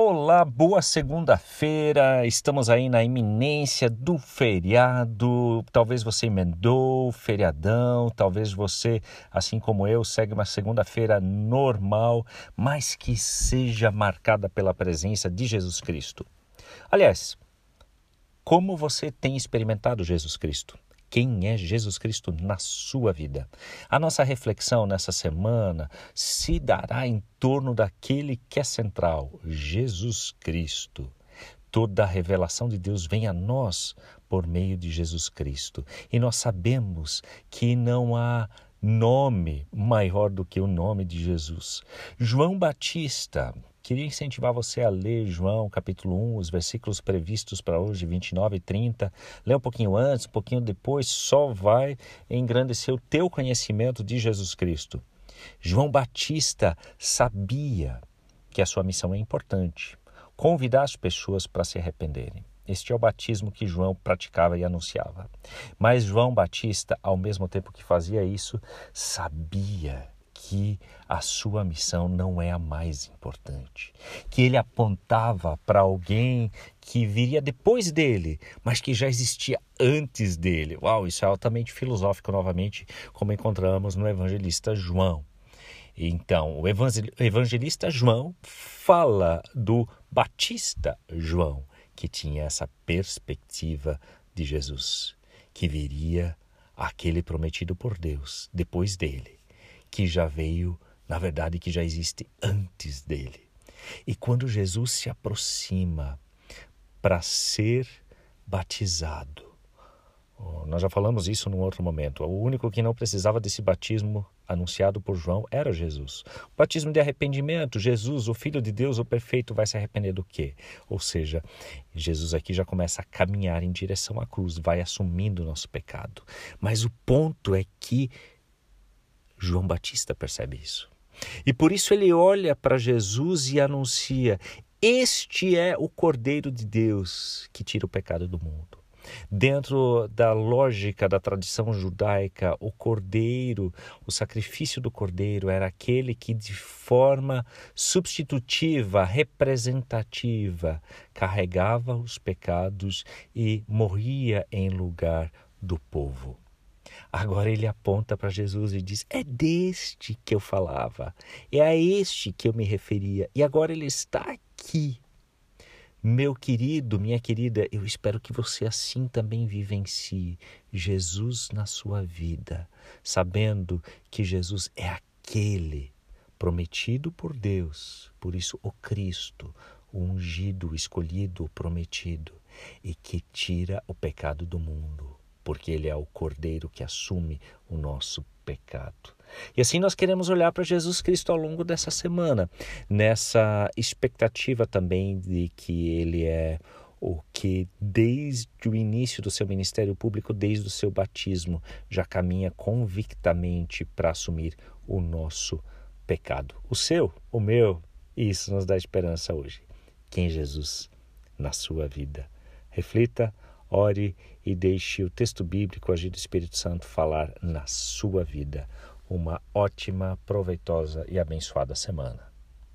Olá, boa segunda-feira. Estamos aí na iminência do feriado. Talvez você emendou feriadão, talvez você, assim como eu, segue uma segunda-feira normal, mas que seja marcada pela presença de Jesus Cristo. Aliás, como você tem experimentado Jesus Cristo? Quem é Jesus Cristo na sua vida. A nossa reflexão nessa semana se dará em torno daquele que é central, Jesus Cristo. Toda a revelação de Deus vem a nós por meio de Jesus Cristo. E nós sabemos que não há nome maior do que o nome de Jesus. João Batista, Queria incentivar você a ler João capítulo 1, os versículos previstos para hoje, 29 e 30. Lê um pouquinho antes, um pouquinho depois, só vai engrandecer o teu conhecimento de Jesus Cristo. João Batista sabia que a sua missão é importante, convidar as pessoas para se arrependerem. Este é o batismo que João praticava e anunciava. Mas João Batista, ao mesmo tempo que fazia isso, sabia que a sua missão não é a mais importante, que ele apontava para alguém que viria depois dele, mas que já existia antes dele. Uau, isso é altamente filosófico novamente, como encontramos no evangelista João. Então, o evangelista João fala do Batista João, que tinha essa perspectiva de Jesus, que viria aquele prometido por Deus depois dele que já veio, na verdade, que já existe antes dele. E quando Jesus se aproxima para ser batizado, nós já falamos isso num outro momento. O único que não precisava desse batismo anunciado por João era Jesus. O batismo de arrependimento, Jesus, o Filho de Deus, o perfeito, vai se arrepender do quê? Ou seja, Jesus aqui já começa a caminhar em direção à cruz, vai assumindo o nosso pecado. Mas o ponto é que João Batista percebe isso. E por isso ele olha para Jesus e anuncia: Este é o Cordeiro de Deus que tira o pecado do mundo. Dentro da lógica da tradição judaica, o cordeiro, o sacrifício do cordeiro era aquele que, de forma substitutiva, representativa, carregava os pecados e morria em lugar do povo. Agora ele aponta para Jesus e diz: É deste que eu falava, é a este que eu me referia, e agora ele está aqui. Meu querido, minha querida, eu espero que você assim também vivencie Jesus na sua vida, sabendo que Jesus é aquele prometido por Deus, por isso o Cristo, o ungido, o escolhido, o prometido, e que tira o pecado do mundo porque Ele é o Cordeiro que assume o nosso pecado. E assim nós queremos olhar para Jesus Cristo ao longo dessa semana, nessa expectativa também de que Ele é o que desde o início do seu ministério público, desde o seu batismo, já caminha convictamente para assumir o nosso pecado. O seu, o meu, e isso nos dá esperança hoje. Quem Jesus na sua vida? Reflita Ore e deixe o texto bíblico, agir do Espírito Santo, falar na sua vida. Uma ótima, proveitosa e abençoada semana.